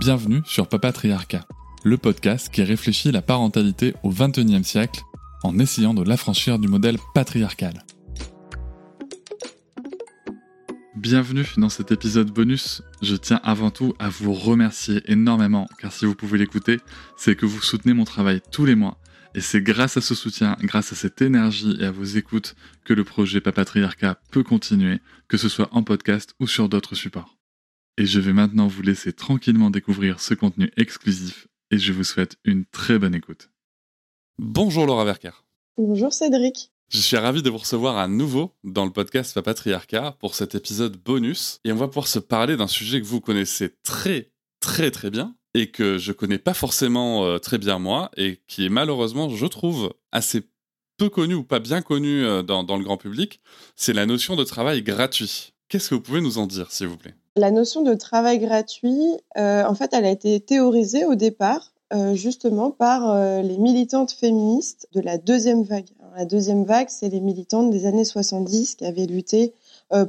Bienvenue sur Papatriarcat, le podcast qui réfléchit la parentalité au XXIe siècle en essayant de l'affranchir du modèle patriarcal. Bienvenue dans cet épisode bonus. Je tiens avant tout à vous remercier énormément, car si vous pouvez l'écouter, c'est que vous soutenez mon travail tous les mois. Et c'est grâce à ce soutien, grâce à cette énergie et à vos écoutes que le projet Papatriarcat peut continuer, que ce soit en podcast ou sur d'autres supports. Et je vais maintenant vous laisser tranquillement découvrir ce contenu exclusif et je vous souhaite une très bonne écoute. Bonjour Laura Verker. Bonjour Cédric. Je suis ravi de vous recevoir à nouveau dans le podcast Papatriarcat pour cet épisode bonus et on va pouvoir se parler d'un sujet que vous connaissez très très très bien et que je connais pas forcément euh, très bien moi et qui est malheureusement, je trouve, assez peu connu ou pas bien connu euh, dans, dans le grand public, c'est la notion de travail gratuit. Qu'est-ce que vous pouvez nous en dire, s'il vous plaît? La notion de travail gratuit, euh, en fait, elle a été théorisée au départ euh, justement par euh, les militantes féministes de la deuxième vague. la deuxième vague, c'est les militantes des années 70 qui avaient lutté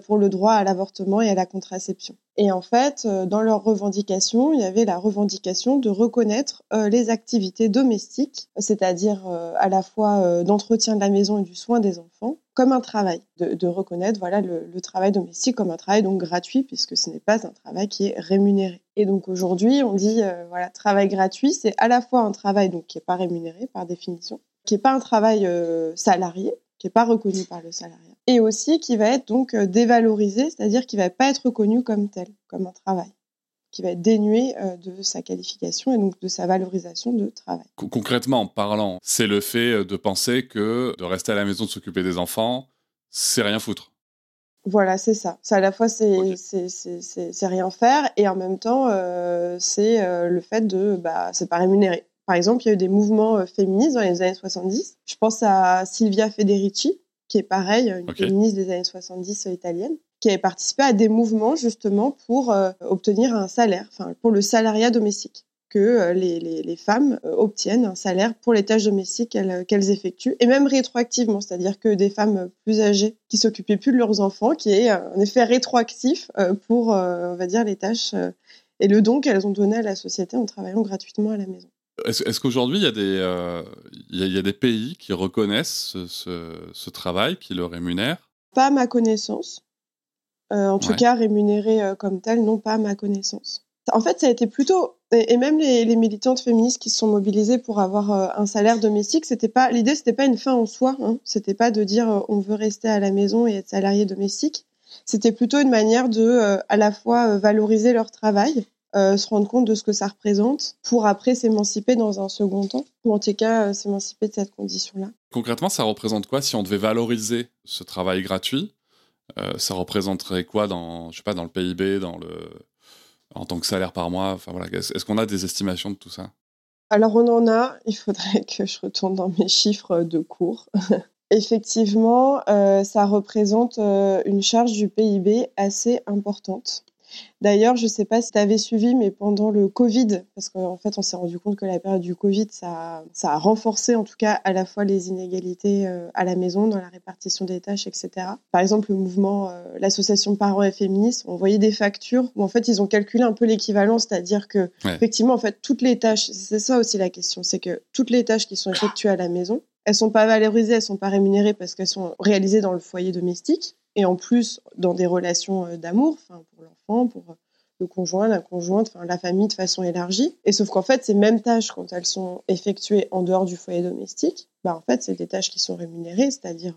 pour le droit à l'avortement et à la contraception. Et en fait, dans leurs revendications, il y avait la revendication de reconnaître les activités domestiques, c'est-à-dire à la fois d'entretien de la maison et du soin des enfants, comme un travail, de, reconnaître voilà le, travail domestique comme un travail donc gratuit puisque ce n'est pas un travail qui est rémunéré. Et donc aujourd'hui, on dit euh, voilà travail gratuit, c'est à la fois un travail donc qui est pas rémunéré par définition, qui est pas un travail euh, salarié, qui est pas reconnu par le salariat, et aussi qui va être donc euh, dévalorisé, c'est-à-dire qui va pas être reconnu comme tel, comme un travail qui va être dénué euh, de sa qualification et donc de sa valorisation de travail. Concrètement en parlant, c'est le fait euh, de penser que de rester à la maison, de s'occuper des enfants, c'est rien foutre. Voilà, c'est ça. C'est à la fois c'est c'est rien faire et en même temps euh, c'est le fait de bah c'est pas rémunéré. Par exemple, il y a eu des mouvements féministes dans les années 70. Je pense à Silvia Federici, qui est pareil, une féministe des années 70 italienne, qui avait participé à des mouvements justement pour euh, obtenir un salaire, enfin pour le salariat domestique, que euh, les, les, les, femmes euh, obtiennent un salaire pour les tâches domestiques qu'elles effectuent, et même rétroactivement, c'est-à-dire que des femmes plus âgées qui s'occupaient plus de leurs enfants, qui aient un effet rétroactif pour, on va dire, les tâches et le don qu'elles ont donné à la société en travaillant gratuitement à la maison. Est-ce qu'aujourd'hui, il y, a des, il y, a des pays qui reconnaissent ce, ce, ce travail, qui le rémunèrent? Pas à ma connaissance. Euh, en tout cas rémunéré euh, comme tel, non pas à ma connaissance. En fait, ça a été plutôt et, même les, les, militantes féministes qui se sont mobilisées pour avoir euh, un salaire domestique, c'était pas l'idée, c'était pas une fin en soi. Hein. C'était pas de dire on veut rester à la maison et être salarié domestique. C'était plutôt une manière de à la fois valoriser leur travail, se rendre compte de ce que ça représente, pour après s'émanciper dans un second temps, ou en tout cas s'émanciper de cette condition-là. Concrètement, ça représente quoi si on devait valoriser ce travail gratuit euh, ça représenterait quoi dans, je sais pas, dans le PIB, dans le, en tant que salaire par mois Enfin voilà, est-ce qu'on a des estimations de tout ça? Alors on en a. Il faudrait que je retourne dans mes chiffres de cours. Effectivement, euh, ça représente euh, une charge du PIB assez importante. D'ailleurs, je ne sais pas si tu avais suivi, mais pendant le Covid, parce qu'en fait, on s'est rendu compte que la période du Covid, ça, ça, a renforcé en tout cas à la fois les inégalités euh, à la maison, dans la répartition des tâches, etc. Par exemple, le mouvement, euh, l'association Parents et Féministes, on voyait des factures où en fait, ils ont calculé un peu l'équivalent, c'est-à-dire que effectivement, en fait, toutes les tâches, c'est ça aussi la question, c'est que toutes les tâches qui sont effectuées à la maison, elles sont pas valorisées, elles sont pas rémunérées parce qu'elles sont réalisées dans le foyer domestique et en plus dans des relations euh, d'amour, pour l'enfant, pour euh, le conjoint, la conjointe, la famille de façon élargie. Et sauf qu'en fait, ces mêmes tâches, quand elles sont effectuées en dehors du foyer domestique, bah en fait, c'est des tâches qui sont rémunérées, c'est-à-dire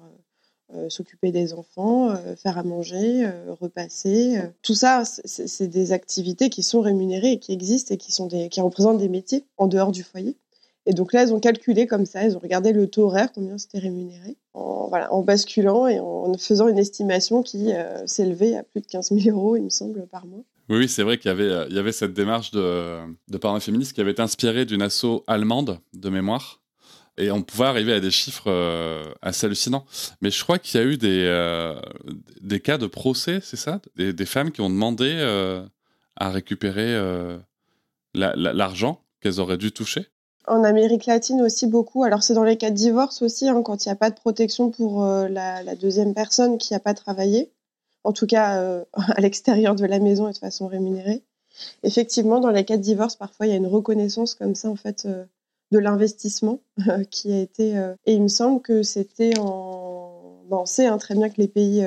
euh, s'occuper des enfants, faire à manger, repasser. tout ça, c'est des activités qui sont rémunérées et qui existent et qui sont des, qui représentent des métiers en dehors du foyer. Et donc là, elles ont calculé comme ça, elles ont regardé le taux horaire, combien c'était rémunéré, en, basculant et en faisant une estimation qui euh, s'élevait à plus de 15 000 euros, il me semble, par mois. Oui, c'est vrai qu'il y avait, euh, cette démarche de, de parents féministes qui avait été inspirée d'une asso allemande de mémoire. Et on pouvait arriver à des chiffres euh, assez hallucinants. Mais je crois qu'il y a eu des, cas de procès, c'est ça? Des, femmes qui ont demandé à récupérer l'argent qu'elles auraient dû toucher en Amérique latine aussi beaucoup. Alors c'est dans les cas de divorce aussi, hein, quand il n'y a pas de protection pour euh, la, deuxième personne qui n'a pas travaillé, en tout cas euh, à l'extérieur de la maison et de façon rémunérée. Effectivement, dans les cas de divorce, parfois il y a une reconnaissance comme ça en fait euh, de l'investissement qui a été. et il me semble que c'était en. On sait hein, très bien que les pays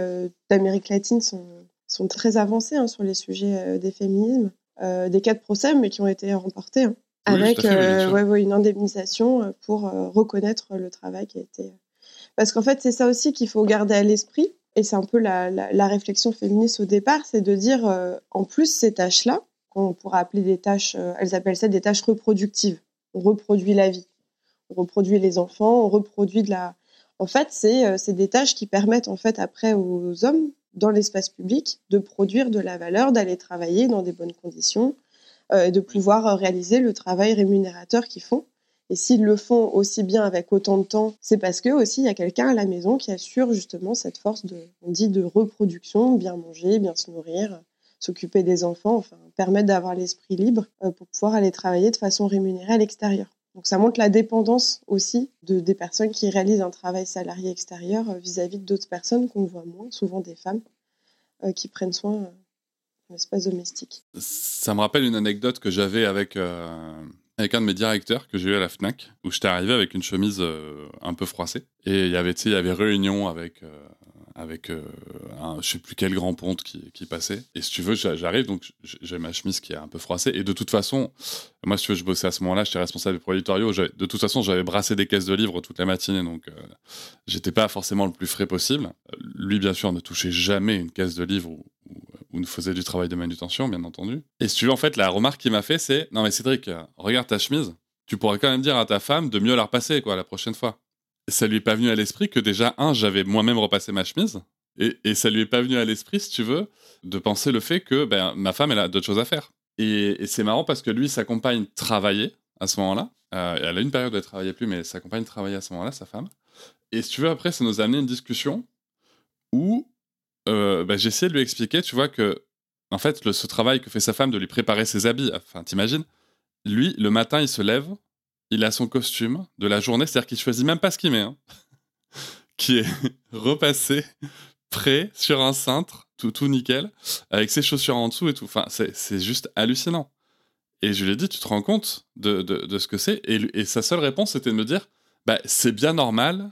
d'Amérique latine sont, sont très avancés hein, sur les sujets des féminismes. des cas de procès, mais qui ont été remportés. Avec euh, une indemnisation euh, pour euh, reconnaître le travail qui a été. Parce qu'en fait, c'est ça aussi qu'il faut garder à l'esprit, et c'est un peu la, la, réflexion féministe au départ, c'est de dire, en plus, ces tâches-là, qu'on pourra appeler des tâches, elles appellent ça des tâches reproductives. On reproduit la vie, on reproduit les enfants, on reproduit de la. En fait, c'est des tâches qui permettent en fait après aux hommes dans l'espace public de produire de la valeur, d'aller travailler dans des bonnes conditions, euh, de pouvoir euh, réaliser le travail rémunérateur qu'ils font. Et s'ils le font aussi bien avec autant de temps, c'est parce que aussi il y a quelqu'un à la maison qui assure justement cette force de, on dit, de reproduction, bien manger, bien se nourrir, s'occuper des enfants, enfin permettre d'avoir l'esprit libre euh, pour pouvoir aller travailler de façon rémunérée à l'extérieur. Donc ça montre la dépendance aussi de, des personnes qui réalisent un travail salarié extérieur vis-à-vis d'autres personnes qu'on voit moins, souvent des femmes, qui prennent soin Ça me rappelle une anecdote que j'avais avec, euh, avec un de mes directeurs que j'ai eu à la FNAC, où j'étais arrivé avec une chemise euh, un peu froissée. Et il y avait, il y avait réunion avec, euh, avec un, je sais plus quel grand ponte qui, passait. Et si tu veux, j'arrive, donc j'ai ma chemise qui est un peu froissée. Et de toute façon, moi, si tu veux, je bossais à ce moment-là, j'étais responsable des pro éditoriaux. De toute façon, j'avais brassé des caisses de livres toute la matinée, donc j'étais pas forcément le plus frais possible. Lui, bien sûr, ne touchait jamais une caisse de livres ou, ou nous faisait du travail de manutention, bien entendu. Et si tu veux, en fait, la remarque qu'il m'a fait, c'est Non, mais Cédric, regarde ta chemise. Tu pourrais quand même dire à ta femme de mieux la repasser, quoi, la prochaine fois. Ça lui est pas venu à l'esprit que déjà, un, j'avais moi-même repassé ma chemise. Et, ça lui est pas venu à l'esprit, si tu veux, de penser le fait que ben, ma femme, elle a d'autres choses à faire. Et, c'est marrant parce que lui, sa compagne travaillait à ce moment-là. Euh, elle a une période où elle travaillait plus, mais sa compagne travaillait à ce moment-là, sa femme. Et si tu veux, après, ça nous a amené une discussion où euh, j'ai essayé de lui expliquer, tu vois, que, en fait, ce travail que fait sa femme de lui préparer ses habits, enfin, t'imagines, lui, le matin, il se lève, il a son costume de la journée, c'est-à-dire qu'il choisit même pas ce qu'il met, hein, qui est repassé, prêt, sur un cintre, tout, tout nickel, avec ses chaussures en dessous et tout. Enfin, c'est juste hallucinant. Et je lui ai dit, tu te rends compte de, de, ce que c'est? Et, et, sa seule réponse, c'était de me dire, bah, c'est bien normal,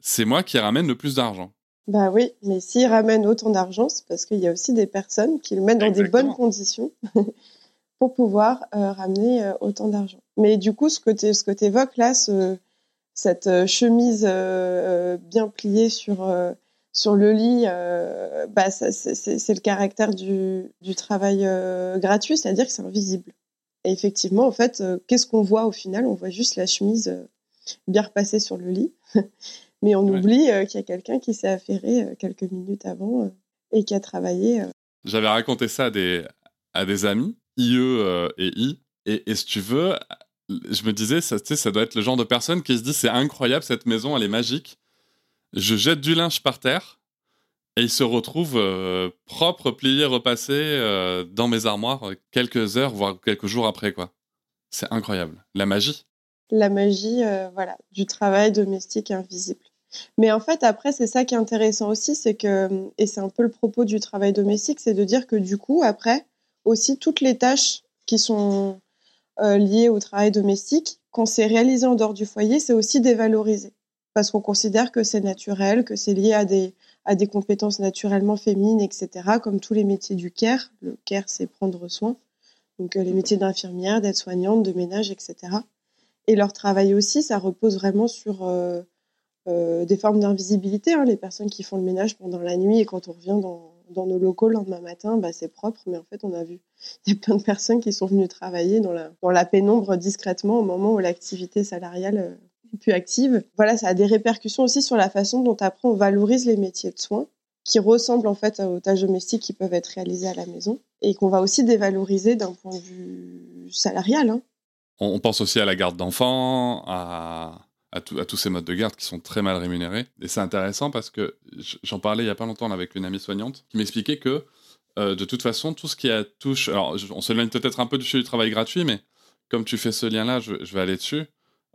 c'est moi qui ramène le plus d'argent. Bah oui, mais s'ils ramènent autant d'argent, c'est parce qu'il y a aussi des personnes qui le mettent dans des bonnes conditions pour pouvoir euh, ramener euh, autant d'argent. Mais du coup, ce que tu ce évoques là, cette euh, chemise bien pliée sur, sur le lit, bah, c'est le caractère du, du travail gratuit, c'est-à-dire que c'est invisible. Et effectivement, en fait, qu'est-ce qu'on voit au final? On voit juste la chemise bien repassée sur le lit. Mais on oublie qu'il y a quelqu'un qui s'est affairé quelques minutes avant et qui a travaillé. J'avais raconté ça à des, à des amis, IE et I. Et, si tu veux, je me disais, ça, ça doit être le genre de personne qui se dit c'est incroyable, cette maison, elle est magique. Je jette du linge par terre et il se retrouve propre, plié, repassé dans mes armoires quelques heures, voire quelques jours après. quoi. C'est incroyable. La magie. La magie, voilà, du travail domestique invisible. Mais en fait, après, c'est ça qui est intéressant aussi, c'est que, et c'est un peu le propos du travail domestique, c'est de dire que du coup, après, aussi, toutes les tâches qui sont euh, liées au travail domestique, quand c'est réalisé en dehors du foyer, c'est aussi dévalorisé. Parce qu'on considère que c'est naturel, que c'est lié à des, à des compétences naturellement féminines, etc., comme tous les métiers du care. Le care, c'est prendre soin. Donc, euh, les métiers d'infirmière, d'aide-soignante, de ménage, etc. Et leur travail aussi, ça repose vraiment sur. Euh, des formes d'invisibilité, hein, les personnes qui font le ménage pendant la nuit et quand on revient dans, dans nos locaux le lendemain matin, bah, c'est propre, mais en fait, on a vu, il y a plein de personnes qui sont venues travailler dans la, dans la pénombre discrètement au moment où l'activité salariale euh, est plus active. Voilà, ça a des répercussions aussi sur la façon dont après on valorise les métiers de soins qui ressemblent en fait aux tâches domestiques qui peuvent être réalisées à la maison et qu'on va aussi dévaloriser d'un point de vue salarial. Hein. On pense aussi à la garde d'enfants, à à, tous ces modes de garde qui sont très mal rémunérés. Et c'est intéressant parce que j'en parlais il y a pas longtemps avec une amie soignante qui m'expliquait que euh, de toute façon, tout ce qui touche. Alors, on s'éloigne peut-être un peu du travail gratuit, mais comme tu fais ce lien-là, je, vais aller dessus.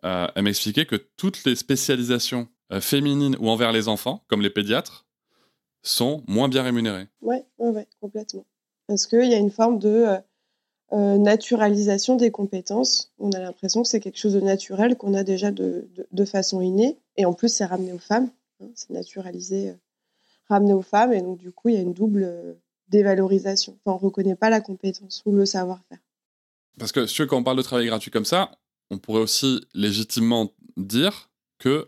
Euh, elle m'expliquait que toutes les spécialisations euh, féminines ou envers les enfants, comme les pédiatres, sont moins bien rémunérées. Ouais, ouais, complètement. Parce qu'il y a une forme de euh, naturalisation des compétences. On a l'impression que c'est quelque chose de naturel qu'on a déjà de, de, façon innée. Et en plus, c'est ramené aux femmes. Hein, c'est naturalisé, euh, ramené aux femmes. Et donc, du coup, il y a une double euh, dévalorisation. On ne reconnaît pas la compétence ou le savoir-faire. Parce que si quand on parle de travail gratuit comme ça, on pourrait aussi légitimement dire que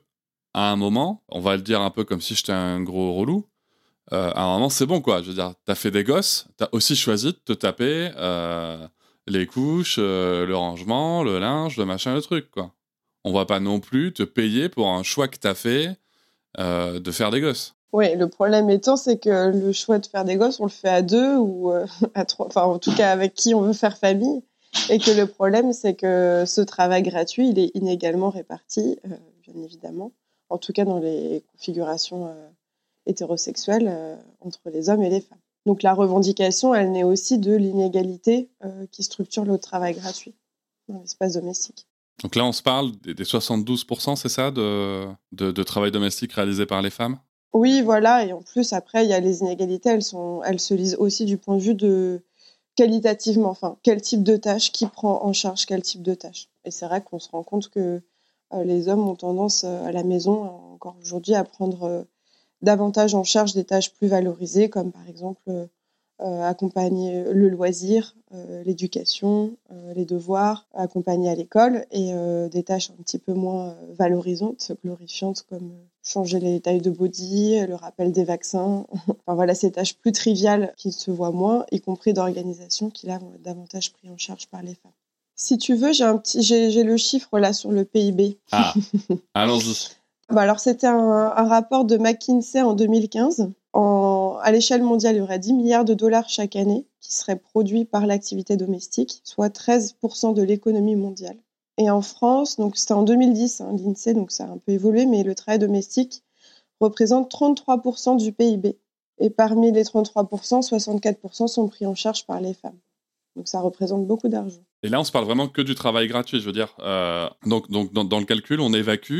à un moment, on va le dire un peu comme si j'étais un gros relou, euh, à un moment, c'est bon, quoi. Je veux dire, t'as fait des gosses, t'as aussi choisi de te taper euh, les couches, euh, le rangement, le linge, le machin, le truc, quoi. On va pas non plus te payer pour un choix que t'as fait de faire des gosses. Oui, le problème étant, c'est que le choix de faire des gosses, on le fait à deux ou à trois, enfin, en tout cas, avec qui on veut faire famille. Et que le problème, c'est que ce travail gratuit, il est inégalement réparti, bien évidemment. En tout cas, dans les configurations hétérosexuelle euh, entre les hommes et les femmes. Donc la revendication, elle naît aussi de l'inégalité euh, qui structure le travail gratuit dans l'espace domestique. Donc là, on se parle des, 72%, c'est ça, de, de, travail domestique réalisé par les femmes? Oui, voilà. Et en plus, après, il y a les inégalités, elles, sont, elles se lisent aussi du point de vue de qualitativement, enfin, quel type de tâche, qui prend en charge quel type de tâche. Et c'est vrai qu'on se rend compte que euh, les hommes ont tendance à la maison, encore aujourd'hui, à prendre davantage en charge des tâches plus valorisées, comme par exemple euh, euh, accompagner le loisir, euh, l'éducation, les devoirs, accompagner à l'école, et des tâches un petit peu moins valorisantes, glorifiantes, comme changer les tailles de body, le rappel des vaccins. enfin voilà, ces tâches plus triviales qui se voient moins, y compris d'organisation, qui là vont être davantage pris en charge par les femmes. Si tu veux, j'ai un petit, j'ai le chiffre là sur le PIB. Ah, allons-y. Bah, alors, c'était un, rapport de McKinsey en 2015. à l'échelle mondiale, il y aurait 10 milliards de dollars chaque année qui seraient produits par l'activité domestique, soit 13% de l'économie mondiale. Et en France, donc c'était en 2010, hein, l'INSEE, donc ça a un peu évolué, mais le travail domestique représente 33% du PIB. Et parmi les 33%, 64% sont pris en charge par les femmes. Donc ça représente beaucoup d'argent. Et là, on se parle vraiment que du travail gratuit, je veux dire. Euh, donc, dans, le calcul, on évacue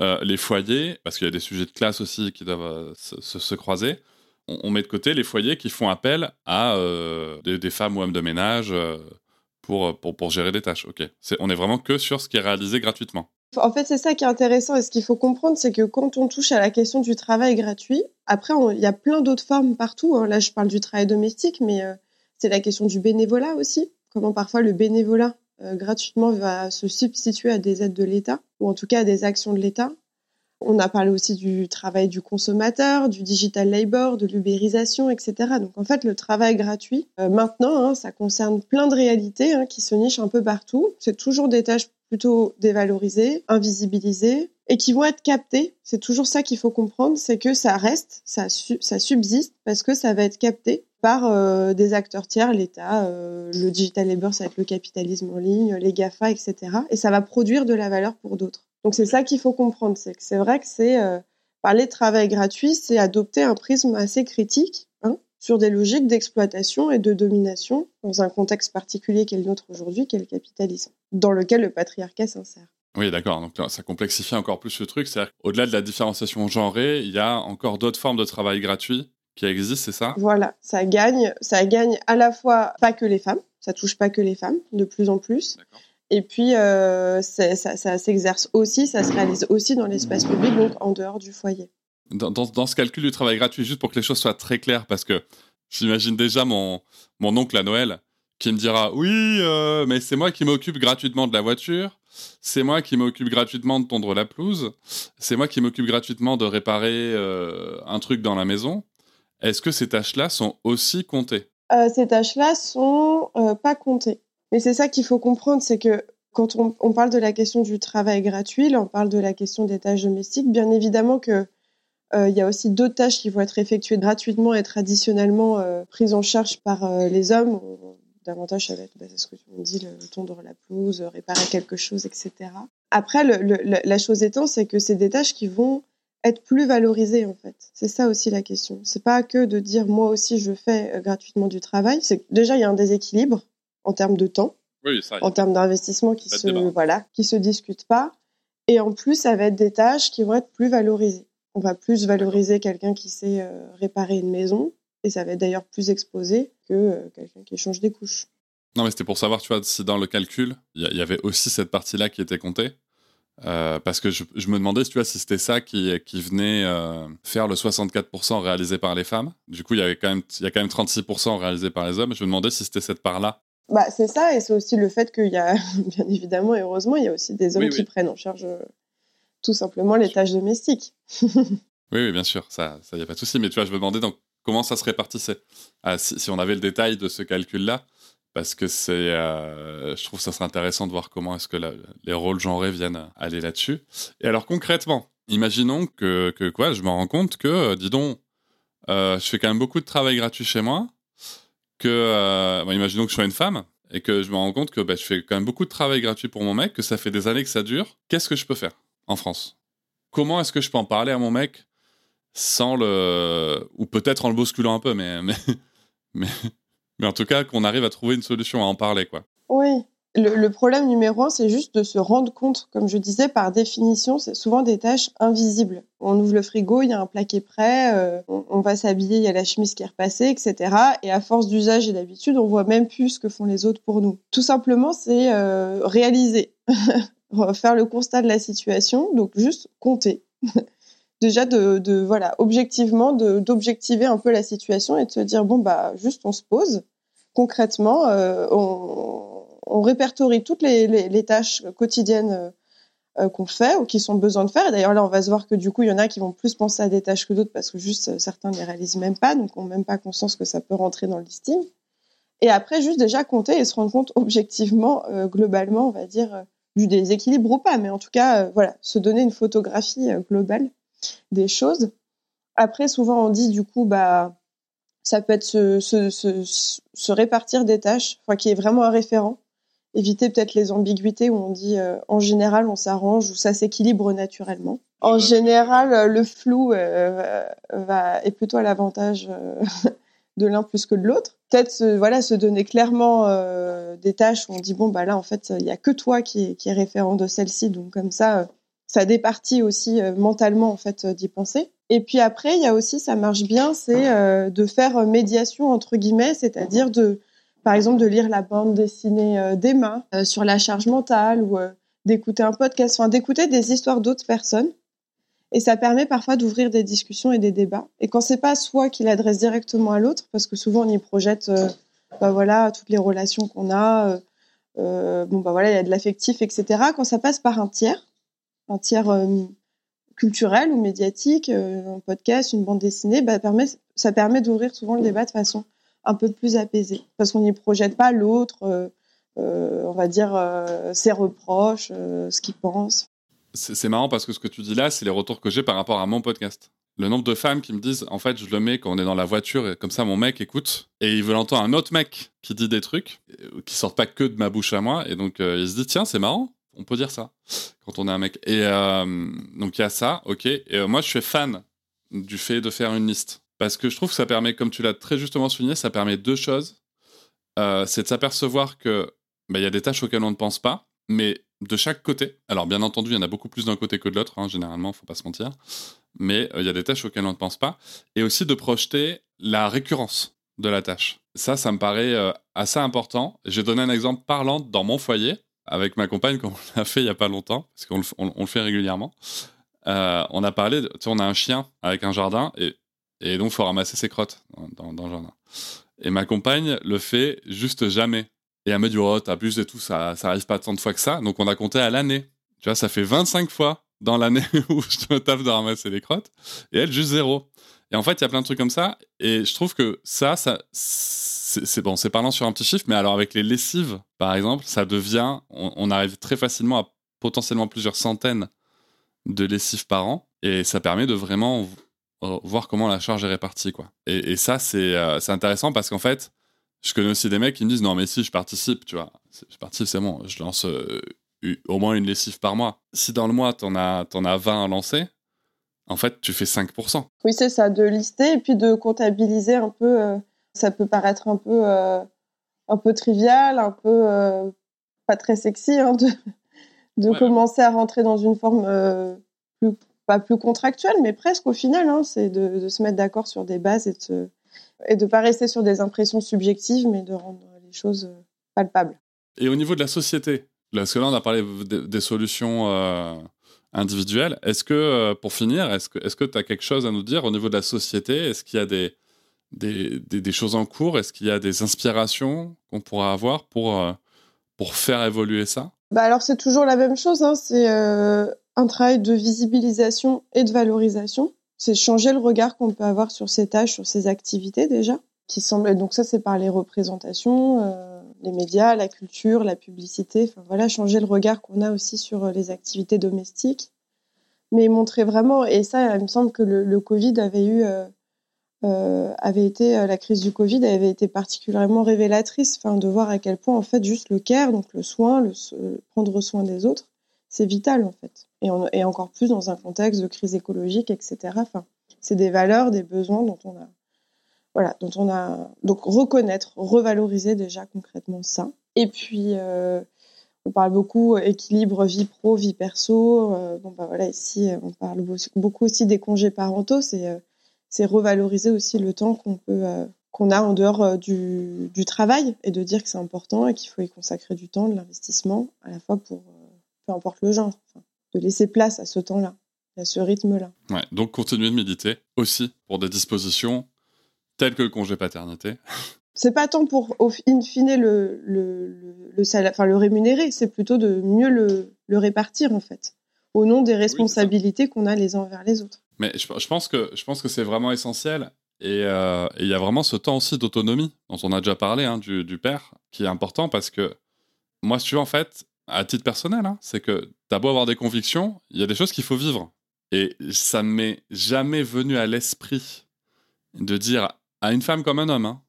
Euh, les foyers, parce qu'il y a des sujets de classe aussi qui doivent euh, se, croiser, on, met de côté les foyers qui font appel à euh, des, femmes ou hommes de ménage pour, pour, pour, gérer des tâches. On est vraiment que sur ce qui est réalisé gratuitement. En fait, c'est ça qui est intéressant et ce qu'il faut comprendre, c'est que quand on touche à la question du travail gratuit, après, il y a plein d'autres formes partout. Hein. Là, je parle du travail domestique, mais c'est la question du bénévolat aussi. Comment parfois le bénévolat gratuitement va se substituer à des aides de l'État, ou en tout cas à des actions de l'État. On a parlé aussi du travail du consommateur, du digital labor, de l'ubérisation, etc. Donc en fait, le travail gratuit, euh, maintenant, hein, ça concerne plein de réalités hein, qui se nichent un peu partout. C'est toujours des tâches plutôt dévalorisées, invisibilisées, et qui vont être captées. C'est toujours ça qu'il faut comprendre, c'est que ça reste, ça subsiste, parce que ça va être capté par euh, des acteurs tiers, l'État, euh, le digital labor, ça va être le capitalisme en ligne, les GAFA, etc. Et ça va produire de la valeur pour d'autres. Donc c'est ça qu'il faut comprendre, c'est que c'est vrai que c'est euh, parler de travail gratuit, c'est adopter un prisme assez critique hein, sur des logiques d'exploitation et de domination dans un contexte particulier qui est le nôtre aujourd'hui, qui est le capitalisme, dans lequel le patriarcat s'insère. Oui, d'accord. Donc ça complexifie encore plus le truc. C'est-à-dire qu'au-delà de la différenciation genrée, il y a encore d'autres formes de travail gratuit qui existent, c'est ça? Voilà, ça gagne, ça gagne à la fois pas que les femmes, ça touche pas que les femmes, de plus en plus. Et puis euh, ça, ça s'exerce aussi, ça se réalise aussi dans l'espace public, donc en dehors du foyer. Dans, dans, dans, ce calcul du travail gratuit, juste pour que les choses soient très claires, parce que j'imagine déjà mon, mon oncle à Noël qui me dira oui, euh, mais c'est moi qui m'occupe gratuitement de la voiture, c'est moi qui m'occupe gratuitement de tondre la pelouse, c'est moi qui m'occupe gratuitement de réparer euh, un truc dans la maison. Est-ce que ces tâches-là sont aussi comptées? Euh, Ces tâches-là sont pas comptées. Mais c'est ça qu'il faut comprendre, c'est que quand on, parle de la question du travail gratuit, là on parle de la question des tâches domestiques, bien évidemment que il y a aussi d'autres tâches qui vont être effectuées gratuitement et traditionnellement prises en charge par les hommes davantage ça va être bah, ce que tu me dis, le, tondre la pelouse, réparer quelque chose, etc. Après, la chose étant, c'est que c'est des tâches qui vont être plus valorisées en fait. C'est ça aussi la question. C'est pas que de dire moi aussi je fais euh, gratuitement du travail. C'est déjà il y a un déséquilibre en termes de temps, en termes d'investissement qui se voilà, qui se discute pas. Et en plus, ça va être des tâches qui vont être plus valorisées. On va plus valoriser quelqu'un qui sait euh, réparer une maison et ça va être d'ailleurs plus exposé que euh, quelqu'un qui change des couches. Non, mais c'était pour savoir, tu vois, si dans le calcul, il y, avait aussi cette partie-là qui était comptée. Euh, parce que je, me demandais, tu vois, si c'était ça qui, qui venait euh, faire le 64% réalisé par les femmes. Du coup, il y, avait quand même, il y a quand même 36% réalisé par les hommes. Je me demandais si c'était cette part-là. Bah, c'est ça, et c'est aussi le fait qu'il y a, bien évidemment et heureusement, il y a aussi des hommes qui prennent en charge tout simplement les tâches domestiques. oui, oui, bien sûr, ça, il n'y a pas de souci. Mais tu vois, je me demandais donc comment ça se répartissait ah, si, on avait le détail de ce calcul-là, parce que c'est, euh, je trouve que ça serait intéressant de voir comment est-ce que les rôles genrés viennent aller là-dessus. Et alors concrètement, imaginons que, que quoi, je me rends compte que, euh, dis donc, euh, je fais quand même beaucoup de travail gratuit chez moi, que, imaginons que je sois une femme, et que je me rends compte que bah, je fais quand même beaucoup de travail gratuit pour mon mec, que ça fait des années que ça dure, qu'est-ce que je peux faire en France? Comment est-ce que je peux en parler à mon mec sans le. ou peut-être en le bousculant un peu, mais, mais, mais, en tout cas, qu'on arrive à trouver une solution, à en parler, quoi. Oui. Le, problème numéro un, c'est juste de se rendre compte, comme je disais, par définition, c'est souvent des tâches invisibles. On ouvre le frigo, il y a un plat qui est prêt, euh, on, va s'habiller, il y a la chemise qui est repassée, etc. Et à force d'usage et d'habitude, on voit même plus ce que font les autres pour nous. Tout simplement, c'est euh, réaliser, faire le constat de la situation, donc juste compter. déjà de, voilà objectivement d'objectiver un peu la situation et de se dire bon bah juste on se pose. Concrètement euh, on, répertorie toutes les, tâches quotidiennes euh, qu'on fait ou qui sont besoin de faire. D'ailleurs là on va se voir que du coup il y en a qui vont plus penser à des tâches que d'autres parce que juste euh, certains ne les réalisent même pas donc on même pas conscience que ça peut rentrer dans le listing. Et après juste déjà compter et se rendre compte objectivement globalement on va dire du déséquilibre ou pas. Mais en tout cas voilà se donner une photographie globale des choses. Après, souvent, on dit du coup, bah, ça peut être se, se, se, répartir des tâches, enfin, qui est vraiment un référent. Éviter peut-être les ambiguïtés où on dit euh, en général on s'arrange ou ça s'équilibre naturellement. En général, euh, le flou euh, va, est plutôt à l'avantage de l'un plus que de l'autre. Peut-être voilà, se donner clairement des tâches où on dit bon bah là en fait il y a que toi qui qui est référent de celle-ci donc comme ça ça départit aussi euh, mentalement en fait euh, d'y penser. Et puis après, il y a aussi, ça marche bien, c'est euh, de faire médiation entre guillemets, c'est-à-dire de, par exemple, de lire la bande dessinée d'Emma sur la charge mentale ou d'écouter un podcast, enfin d'écouter des histoires d'autres personnes. Et ça permet parfois d'ouvrir des discussions et des débats. Et quand c'est pas soi qui l'adresse directement à l'autre, parce que souvent on y projette, bah voilà, toutes les relations qu'on a, bon bah voilà, il y a de l'affectif, etc. Quand ça passe par un tiers, un tiers euh, culturel ou médiatique, euh, un podcast, une bande dessinée, bah, permet, ça permet d'ouvrir souvent le débat de façon un peu plus apaisée. Parce qu'on n'y projette pas l'autre, euh, on va dire, ses reproches, ce qu'il pense. C'est marrant parce que ce que tu dis là, c'est les retours que j'ai par rapport à mon podcast. Le nombre de femmes qui me disent, en fait, je le mets quand on est dans la voiture et comme ça, mon mec écoute et il veut entendre un autre mec qui dit des trucs qui sortent pas que de ma bouche à moi et donc il se dit, tiens, c'est marrant on peut dire ça quand on est un mec. Et euh, donc il y a ça, ok. Et euh, moi, je suis fan du fait de faire une liste parce que je trouve que ça permet, comme tu l'as très justement souligné, ça permet deux choses. Euh, c'est de s'apercevoir que bah, il y a des tâches auxquelles on ne pense pas, mais de chaque côté. Alors, bien entendu, il y en a beaucoup plus d'un côté que de l'autre, hein, généralement, faut pas se mentir. Mais il y a des tâches auxquelles on ne pense pas. Et aussi de projeter la récurrence de la tâche. Ça, ça me paraît assez important. J'ai donné un exemple parlant dans mon foyer, avec ma compagne, comme on l'a fait il n'y a pas longtemps, parce qu'on le, fait régulièrement. Euh, on a parlé, tu sais, on a un chien avec un jardin, et, et donc faut ramasser ses crottes dans, dans, le jardin. Et ma compagne le fait juste jamais. Et elle me dit, oh, t'abuses et tout, ça, ça arrive pas tant de fois que ça. Donc on a compté à l'année. Tu vois, ça fait 25 fois dans l'année où je me tape de ramasser les crottes. Et elle, juste zéro. Et en fait, il y a plein de trucs comme ça. Et je trouve que ça, ça c'est bon, c'est parlant sur un petit chiffre, mais alors avec les lessives, par exemple, ça devient, on, arrive très facilement à potentiellement plusieurs centaines de lessives par an. Et ça permet de vraiment voir comment la charge est répartie. Quoi. Et, ça, euh, c'est intéressant parce qu'en fait, je connais aussi des mecs qui me disent non, mais si je participe, tu vois, je participe, c'est bon, je lance euh, au moins une lessive par mois. Si dans le mois, t'en as, en as 20 à lancer, en fait, tu fais 5%. Oui, c'est ça, de lister et puis de comptabiliser un peu. Euh, ça peut paraître un peu, un peu trivial, un peu pas très sexy, hein, de, de commencer à rentrer dans une forme plus pas plus contractuel, mais presque au final. Hein, c'est de, se mettre d'accord sur des bases et de, et de pas rester sur des impressions subjectives, mais de rendre les choses euh, palpables. Et au niveau de la société, parce que là, on a parlé des, solutions euh, individuelles. Est-ce que, euh, pour finir, est-ce que tu as quelque chose à nous dire au niveau de la société? Est-ce qu'il y a des, des, des, choses en cours? Est-ce qu'il y a des inspirations qu'on pourra avoir pour, pour faire évoluer ça? Bah alors c'est toujours la même chose, hein. c'est un travail de visibilisation et de valorisation. C'est changer le regard qu'on peut avoir sur ces tâches, sur ces activités déjà. Qui semble... Donc ça, c'est par les représentations, euh, les médias, la culture, la publicité. Enfin voilà, changer le regard qu'on a aussi sur euh, les activités domestiques. Mais montrer vraiment, et ça, il me semble que le, Covid avait eu, euh, avait été, la crise du Covid avait été particulièrement révélatrice, enfin de voir à quel point en fait juste le care, donc le soin, le prendre soin des autres, c'est vital en fait. Et, encore plus dans un contexte de crise écologique, etc. Enfin, c'est des valeurs, des besoins dont on a, voilà, donc reconnaître, revaloriser déjà concrètement ça. Et puis euh, on parle beaucoup équilibre vie pro, vie perso. Euh, bon bah voilà, ici on parle beaucoup aussi des congés parentaux. C'est euh, c'est revaloriser aussi le temps qu'on peut qu'on a en dehors du, du, travail et de dire que c'est important et qu'il faut y consacrer du temps, de l'investissement, à la fois pour peu importe le genre, de laisser place à ce temps-là, à ce rythme-là. Ouais, donc continuer de méditer aussi pour des dispositions telles que le congé paternité. C'est pas tant pour, in fine, le, le, le, salaire, enfin, le rémunérer, c'est plutôt de mieux le, le, répartir, en fait, au nom des responsabilités qu'on a les uns envers les autres. Mais je, je pense que, je pense que c'est vraiment essentiel. Euh, et il y a vraiment ce temps aussi d'autonomie dont on a déjà parlé, hein, du, du, père, qui est important parce que moi, si tu veux, en fait, à titre personnel, hein, c'est que t'as beau avoir des convictions, il y a des choses qu'il faut vivre. Et ça ne m'est jamais venu à l'esprit de dire à une femme comme un homme, hein,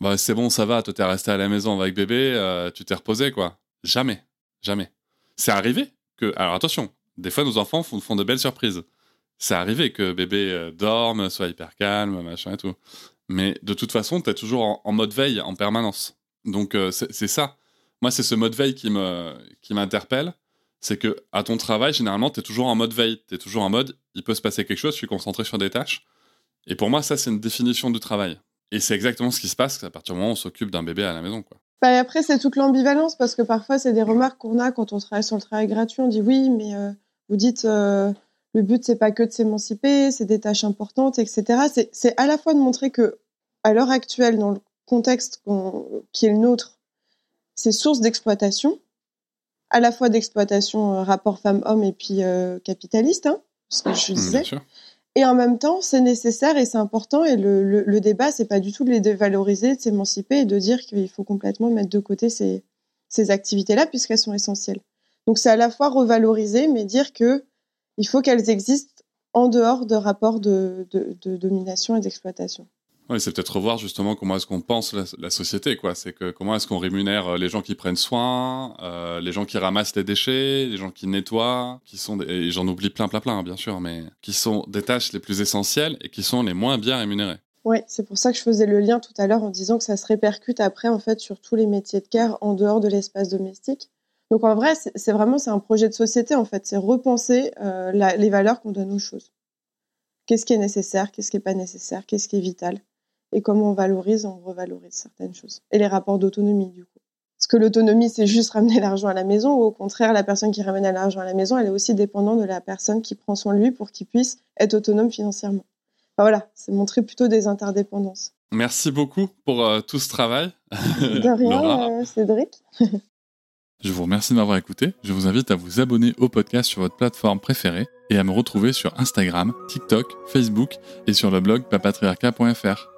bah, c'est bon, ça va, toi t'es resté à la maison avec bébé, euh, tu t'es reposé, quoi. Jamais, jamais. C'est arrivé que, alors attention, des fois nos enfants font, de belles surprises. C'est arrivé que bébé euh, dorme, soit hyper calme, machin et tout. Mais de toute façon, t'es toujours en, mode veille en permanence. Donc euh, c'est ça moi, c'est ce mode veille qui qui m'interpelle. C'est que à ton travail, généralement, tu es toujours en mode veille. Tu es toujours en mode, il peut se passer quelque chose, je suis concentré sur des tâches. Et pour moi, ça, c'est une définition du travail. Et c'est exactement ce qui se passe à partir du moment où on s'occupe d'un bébé à la maison. Quoi. Bah, après, c'est toute l'ambivalence parce que parfois, c'est des remarques qu'on a quand on travaille sur le travail gratuit. On dit oui, mais euh, vous dites euh, le but, c'est pas que de s'émanciper, c'est des tâches importantes, etc. C'est à la fois de montrer que, à l'heure actuelle, dans le contexte qui est le nôtre, c'est source d'exploitation, à la fois d'exploitation euh, rapport femme-homme et puis capitaliste, hein, ce que je mmh, disais. Et en même temps, c'est nécessaire et c'est important. Et le, le, le débat, c'est pas du tout de les dévaloriser, de s'émanciper et de dire qu'il faut complètement mettre de côté ces, activités-là puisqu'elles sont essentielles. Donc c'est à la fois revaloriser, mais dire que il faut qu'elles existent en dehors de rapports de domination et d'exploitation. Oui, c'est peut-être revoir justement comment est-ce qu'on pense la, société, quoi. C'est que comment est-ce qu'on rémunère euh, les gens qui prennent soin, euh, les gens qui ramassent les déchets, les gens qui nettoient, qui sont, et j'en oublie plein, plein, plein, bien sûr, mais qui sont des tâches les plus essentielles et qui sont les moins bien rémunérées. Oui, c'est pour ça que je faisais le lien tout à l'heure en disant que ça se répercute après, en fait, sur tous les métiers de care en dehors de l'espace domestique. Donc en vrai, c'est vraiment c'est un projet de société en fait, c'est repenser euh, les valeurs qu'on donne aux choses. Qu'est-ce qui est nécessaire, qu'est-ce qui est pas nécessaire, qu'est-ce qui est vital, et comment on valorise, on revalorise certaines choses. Et les rapports d'autonomie du coup. Est-ce que l'autonomie c'est juste ramener l'argent à la maison ou au contraire la personne qui ramène l'argent à la maison, elle est aussi dépendante de la personne qui prend soin de lui pour qu'il puisse être autonome financièrement. Enfin, voilà, c'est montrer plutôt des interdépendances. Merci beaucoup pour euh, tout ce travail. De rien, euh, Cédric. Je vous remercie de m'avoir écouté. Je vous invite à vous abonner au podcast sur votre plateforme préférée et à me retrouver sur Instagram, TikTok, Facebook et sur le blog papatriarca.fr.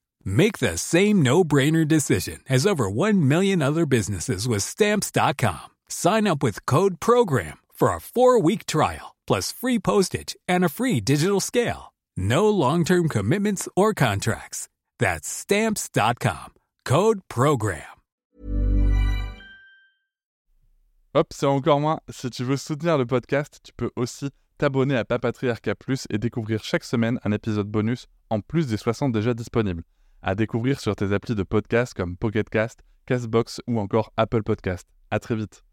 Make the same no-brainer decision as over 1 million other businesses with Stamps.com. Sign up with code PROGRAM for a four-week trial, plus free postage and a free digital scale. No long-term commitments or contracts. That's Stamps.com. Code PROGRAM. Hop, c'est encore moins. Si tu veux soutenir le podcast, tu peux aussi t'abonner à Papatriarca Plus et découvrir chaque semaine un épisode bonus en plus des 60 déjà disponibles. À découvrir sur tes applis de podcast comme Pocketcast, Castbox ou encore Apple Podcast. À très vite.